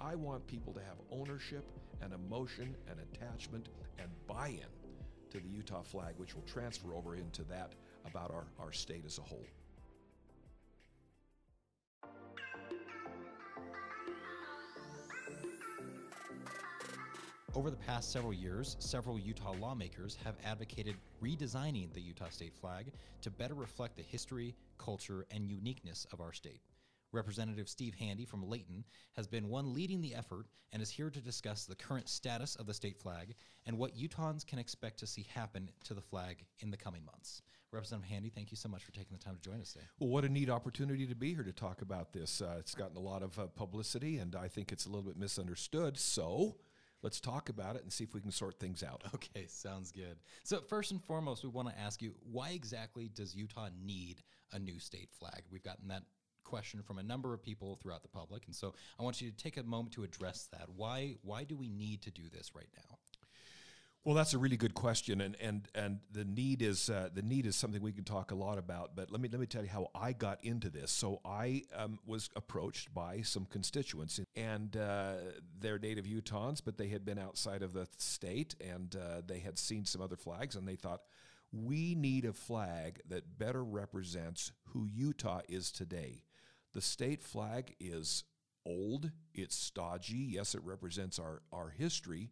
I want people to have ownership and emotion and attachment and buy in to the Utah flag, which will transfer over into that about our, our state as a whole. Over the past several years, several Utah lawmakers have advocated redesigning the Utah state flag to better reflect the history, culture, and uniqueness of our state. Representative Steve Handy from Layton has been one leading the effort and is here to discuss the current status of the state flag and what Utahns can expect to see happen to the flag in the coming months. Representative Handy, thank you so much for taking the time to join us today. Well, what a neat opportunity to be here to talk about this. Uh, it's gotten a lot of uh, publicity, and I think it's a little bit misunderstood. So, let's talk about it and see if we can sort things out. Okay, sounds good. So, first and foremost, we want to ask you why exactly does Utah need a new state flag? We've gotten that question from a number of people throughout the public, and so I want you to take a moment to address that. Why why do we need to do this right now? Well, that's a really good question, and and and the need is uh, the need is something we can talk a lot about. But let me let me tell you how I got into this. So I um, was approached by some constituents, and uh, they're native Utahns, but they had been outside of the state, and uh, they had seen some other flags, and they thought we need a flag that better represents who Utah is today. The state flag is old, it's stodgy. Yes, it represents our, our history,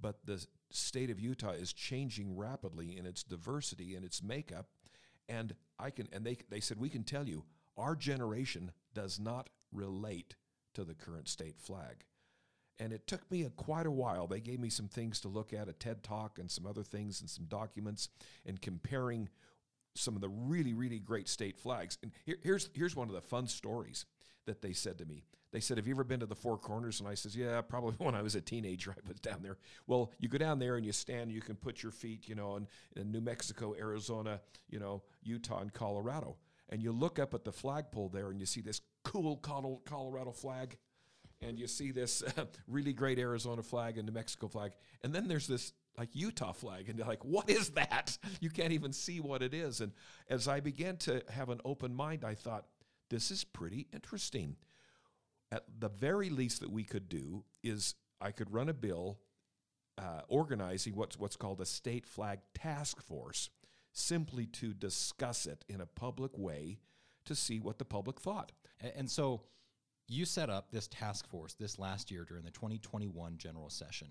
but the state of Utah is changing rapidly in its diversity and its makeup. And I can and they they said we can tell you our generation does not relate to the current state flag. And it took me a, quite a while. They gave me some things to look at, a TED talk and some other things and some documents, and comparing some of the really, really great state flags. And here, here's here's one of the fun stories that they said to me. They said, "Have you ever been to the Four Corners?" And I says, "Yeah, probably when I was a teenager. I was down there." Well, you go down there and you stand. You can put your feet, you know, in, in New Mexico, Arizona, you know, Utah, and Colorado, and you look up at the flagpole there, and you see this cool Colorado flag, and you see this uh, really great Arizona flag and New Mexico flag, and then there's this like Utah flag. And they're like, what is that? You can't even see what it is. And as I began to have an open mind, I thought, this is pretty interesting. At the very least that we could do is I could run a bill uh, organizing what's what's called a state flag task force, simply to discuss it in a public way to see what the public thought. And, and so you set up this task force this last year during the 2021 general session.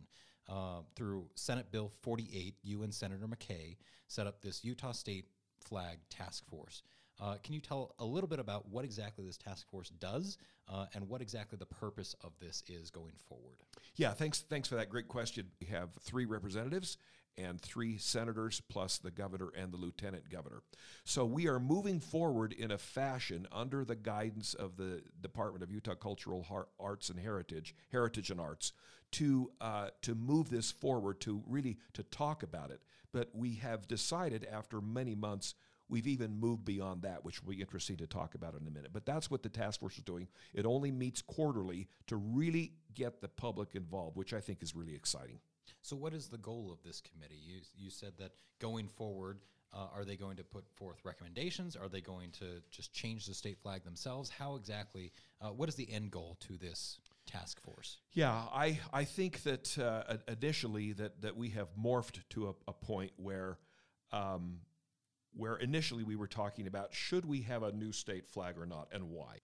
Uh, through Senate Bill 48, you and Senator McCay set up this Utah State Flag Task Force. Uh, can you tell a little bit about what exactly this task force does uh, and what exactly the purpose of this is going forward? Yeah, thanks. Thanks for that great question. We have three representatives and three senators, plus the governor and the lieutenant governor. So we are moving forward in a fashion under the guidance of the Department of Utah Cultural Arts and Heritage, Heritage and Arts, to uh, to move this forward, to really to talk about it. But we have decided after many months. We've even moved beyond that, which will be interesting to talk about in a minute. But that's what the task force is doing. It only meets quarterly to really get the public involved, which I think is really exciting. So, what is the goal of this committee? You, you said that going forward, uh, are they going to put forth recommendations? Are they going to just change the state flag themselves? How exactly, uh, what is the end goal to this task force? Yeah, I, I think that uh, initially that, that we have morphed to a, a point where, um, where initially we were talking about should we have a new state flag or not and why.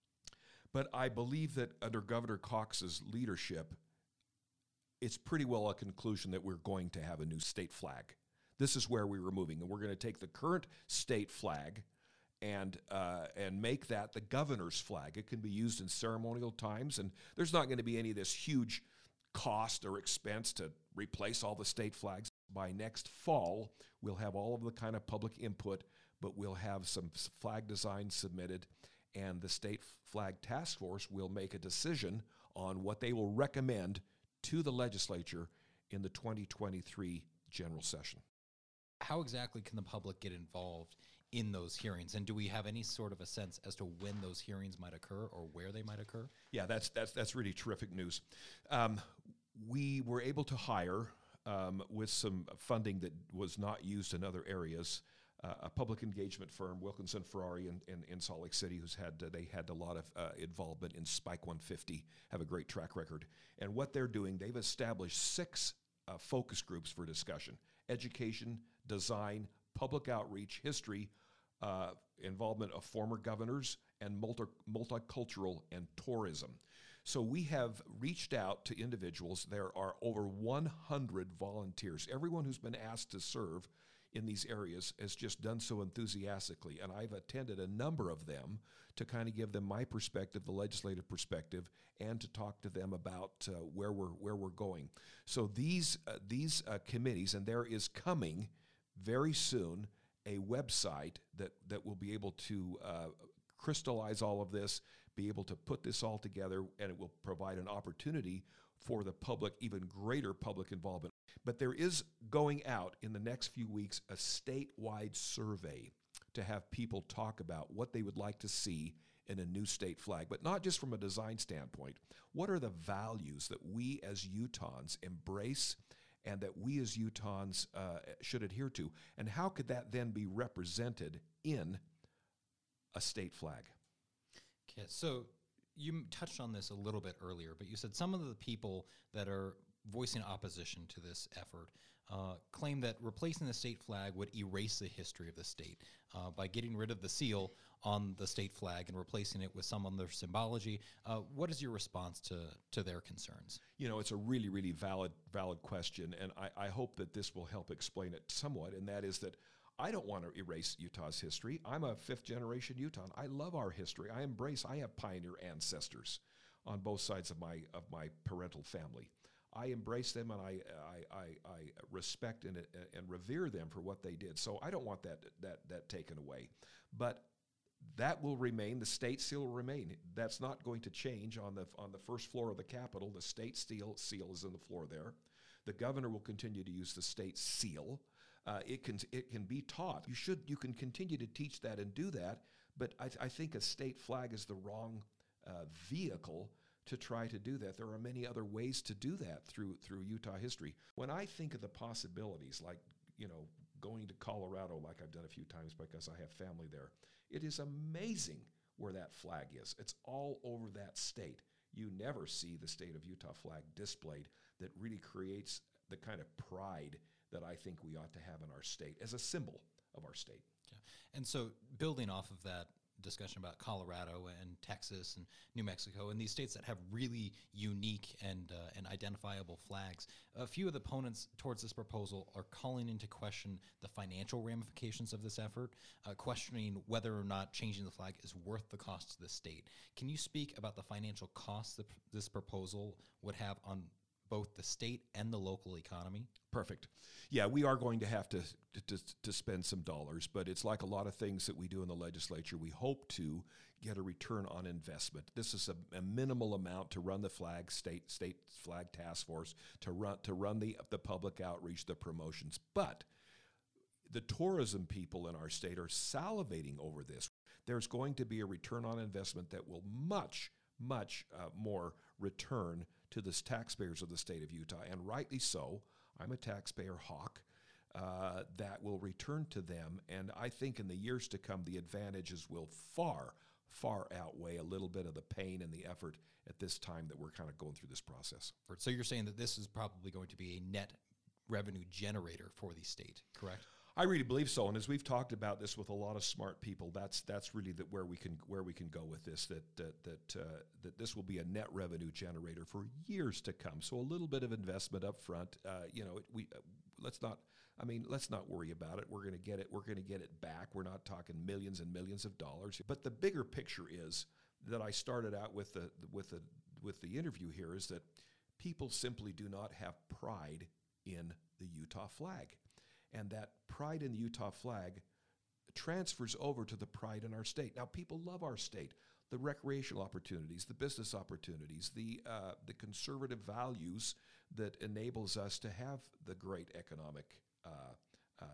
But I believe that under Governor Cox's leadership, it's pretty well a conclusion that we're going to have a new state flag. This is where we were moving, and we're going to take the current state flag and uh, and make that the governor's flag. It can be used in ceremonial times, and there's not going to be any of this huge cost or expense to replace all the state flags. By next fall, we'll have all of the kind of public input, but we'll have some flag designs submitted, and the state flag task force will make a decision on what they will recommend to the legislature in the 2023 general session. How exactly can the public get involved in those hearings? And do we have any sort of a sense as to when those hearings might occur or where they might occur? Yeah, that's that's that's really terrific news. Um, we were able to hire um, with some funding that was not used in other areas. Uh, a public engagement firm, Wilkinson Ferrari in, in, in Salt Lake City, who's had uh, they had a lot of uh, involvement in Spike 150, have a great track record. And what they're doing, they've established six uh, focus groups for discussion: education, design, public outreach, history, uh, involvement of former governors, and multi- multicultural and tourism. So we have reached out to individuals. There are over 100 volunteers. Everyone who's been asked to serve in these areas has just done so enthusiastically. And I've attended a number of them to kind of give them my perspective, the legislative perspective, and to talk to them about uh, where we're where we're going. So these uh, these uh, committees, and there is coming very soon a website that that will be able to uh, crystallize all of this, be able to put this all together, and it will provide an opportunity for the public, even greater public involvement. But there is going out in the next few weeks a statewide survey to have people talk about what they would like to see in a new state flag, but not just from a design standpoint. What are the values that we as Utahns embrace and that we as Utahns uh, should adhere to? And how could that then be represented in a state flag? Okay, so you touched on this a little bit earlier, but you said some of the people that are voicing opposition to this effort uh, claim that replacing the state flag would erase the history of the state uh, by getting rid of the seal on the state flag and replacing it with some other symbology. Uh, what is your response to to their concerns? You know, it's a really, really valid valid question, and I, I hope that this will help explain it somewhat. And that is that I don't want to erase Utah's history. I'm a fifth generation Utah. I love our history. I embrace. I have pioneer ancestors on both sides of my of my parental family. I embrace them and I, I, I, I, respect and, and revere them for what they did. So I don't want that, that, that taken away. But that will remain. The state seal will remain. That's not going to change on the, on the first floor of the Capitol. The state seal, seal is in the floor there. The governor will continue to use the state seal. Uh, it can it can be taught. You should you can continue to teach that and do that. But I, I think a state flag is the wrong uh, vehicle to try to do that. There are many other ways to do that through through Utah history. When I think of the possibilities, like you know, going to Colorado, like I've done a few times because I have family there, it is amazing where that flag is. It's all over that state. You never see the state of Utah flag displayed that really creates the kind of pride that I think we ought to have in our state as a symbol of our state. Yeah. And so, building off of that, discussion about Colorado and Texas and New Mexico and these states that have really unique and uh, and identifiable flags. A few of the opponents towards this proposal are calling into question the financial ramifications of this effort, uh, questioning whether or not changing the flag is worth the cost to the state. Can you speak about the financial costs that this proposal would have on both the state and the local economy? Perfect. Yeah, we are going to have to, to, to spend some dollars, but it's like a lot of things that we do in the legislature. We hope to get a return on investment. This is a, a minimal amount to run the flag state state flag task force to run to run the the public outreach, the promotions, but the tourism people in our state are salivating over this. There's going to be a return on investment that will much, much uh, more return to the taxpayers of the state of Utah, and rightly so. I'm a taxpayer hawk. Uh, that will return to them. And I think in the years to come, the advantages will far, far outweigh a little bit of the pain and the effort at this time that we're kind of going through this process. So you're saying that this is probably going to be a net revenue generator for the state, correct? I really believe so, and as we've talked about this with a lot of smart people, that's that's really the, where we can where we can go with this. That that that uh, that this will be a net revenue generator for years to come. So a little bit of investment up front. Uh, you know, we uh, let's not. I mean, let's not worry about it. We're going to get it. We're going to get it back. We're not talking millions and millions of dollars. But the bigger picture is that I started out with the with the with the interview here is that people simply do not have pride in the Utah flag and that pride in the Utah flag transfers over to the pride in our state. Now, people love our state. The recreational opportunities, the business opportunities, the uh, the conservative values that enables us to have the great economic uh, uh,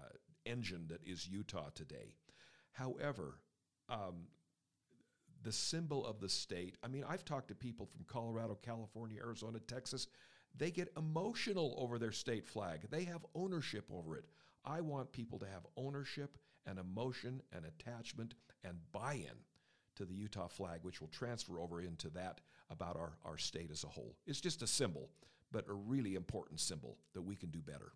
engine that is Utah today. However, um, the symbol of the state. I mean, I've talked to people from Colorado, California, Arizona, Texas. They get emotional over their state flag. They have ownership over it. I want people to have ownership and emotion and attachment and buy in to the Utah flag, which will transfer over into that about our, our state as a whole. It's just a symbol, but a really important symbol that we can do better.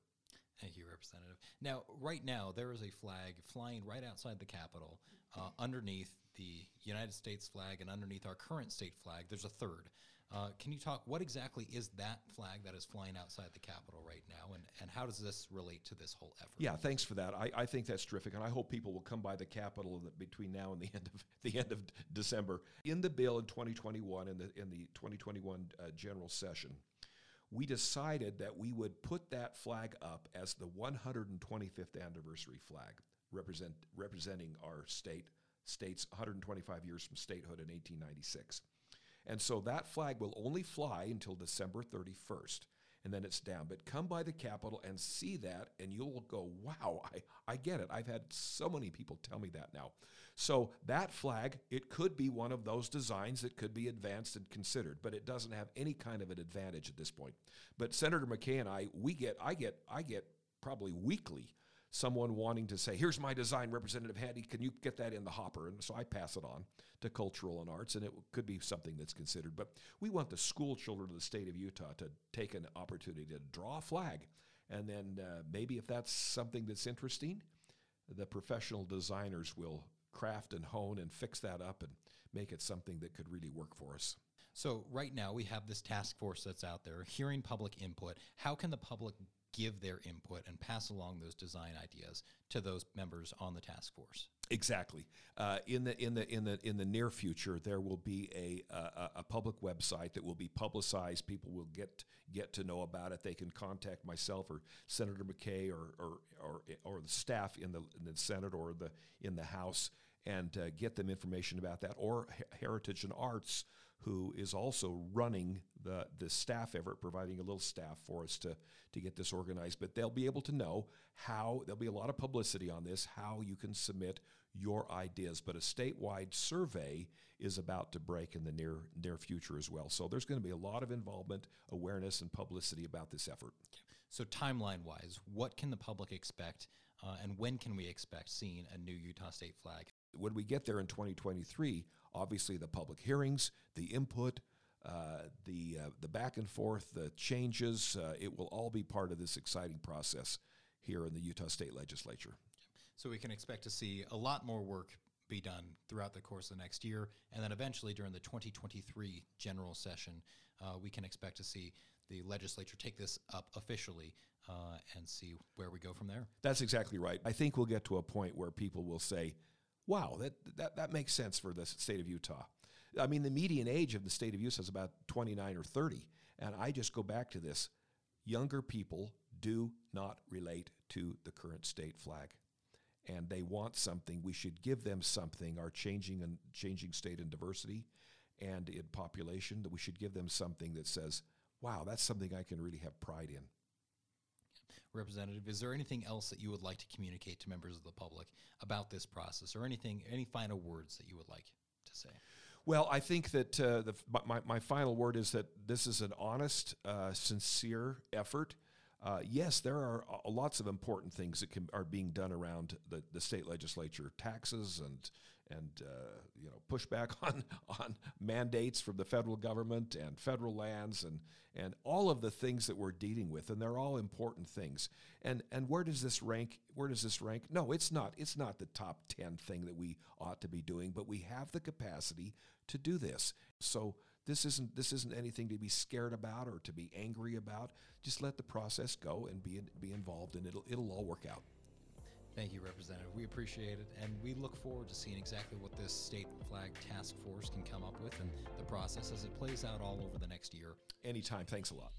Thank you, Representative. Now, right now, there is a flag flying right outside the Capitol uh, underneath the United States flag and underneath our current state flag. There's a third. Uh, can you talk, what exactly is that flag that is flying outside the Capitol right now, and, and how does this relate to this whole effort? Yeah, thanks for that. I, I think that's terrific, and I hope people will come by the Capitol between now and the end of the end of December. In the bill in 2021, in the in the 2021 uh, general session, we decided that we would put that flag up as the 125th anniversary flag, represent, representing our state, state's 125 years from statehood in 1896. And so that flag will only fly until December 31st and then it's down. But come by the Capitol and see that, and you'll go, wow, I, I get it. I've had so many people tell me that now. So that flag, it could be one of those designs that could be advanced and considered, but it doesn't have any kind of an advantage at this point. But Senator McCay and I, we get, I get, I get probably weekly someone wanting to say, here's my design, Representative Handy, can you get that in the hopper? And so I pass it on to cultural and arts, and it could be something that's considered. But we want the school children of the state of Utah to take an opportunity to draw a flag. And then uh, maybe if that's something that's interesting, the professional designers will craft and hone and fix that up and make it something that could really work for us. So, right now, we have this task force that's out there hearing public input. How can the public give their input and pass along those design ideas to those members on the task force. Exactly. Uh, in the in the in the in the near future, there will be a, a, a public website that will be publicized. People will get get to know about it. They can contact myself or Senator McCay or or or, or the staff in the in the Senate or the in the House and uh, get them information about that. Or Heritage and Arts who is also running the, the staff effort, providing a little staff for us to, to get this organized. But they'll be able to know how, there'll be a lot of publicity on this, how you can submit your ideas. But a statewide survey is about to break in the near, near future as well. So there's going to be a lot of involvement, awareness, and publicity about this effort. So, timeline wise, what can the public expect, uh, and when can we expect seeing a new Utah state flag? When we get there in 2023, obviously the public hearings, the input, uh, the uh, the back and forth, the changes. Uh, it will all be part of this exciting process here in the Utah State Legislature. So we can expect to see a lot more work be done throughout the course of the next year, and then eventually during the 2023 general session, uh, we can expect to see the legislature take this up officially uh, and see where we go from there. That's exactly right. I think we'll get to a point where people will say wow, that, that, that makes sense for the state of Utah. I mean, the median age of the state of Utah is about 29 or 30. And I just go back to this younger people do not relate to the current state flag. And they want something. We should give them something, our changing and changing state and diversity and in population, that we should give them something that says, wow, that's something I can really have pride in. Representative, is there anything else that you would like to communicate to members of the public about this process or anything, any final words that you would like to say? Well, I think that uh, the, my, my final word is that this is an honest, uh, sincere effort. Uh, yes, there are lots of important things that can, are being done around the, the state legislature, taxes and and uh, you know pushback on on mandates from the federal government and federal lands and and all of the things that we're dealing with and they're all important things. And and where does this rank where does this rank? No it's not it's not the top 10 thing that we ought to be doing but we have the capacity to do this. So this isn't this isn't anything to be scared about or to be angry about just let the process go and be be involved and it'll it'll all work out Thank you, Representative. We appreciate it, and we look forward to seeing exactly what this state flag task force can come up with and the process as it plays out all over the next year. Anytime. Thanks a lot.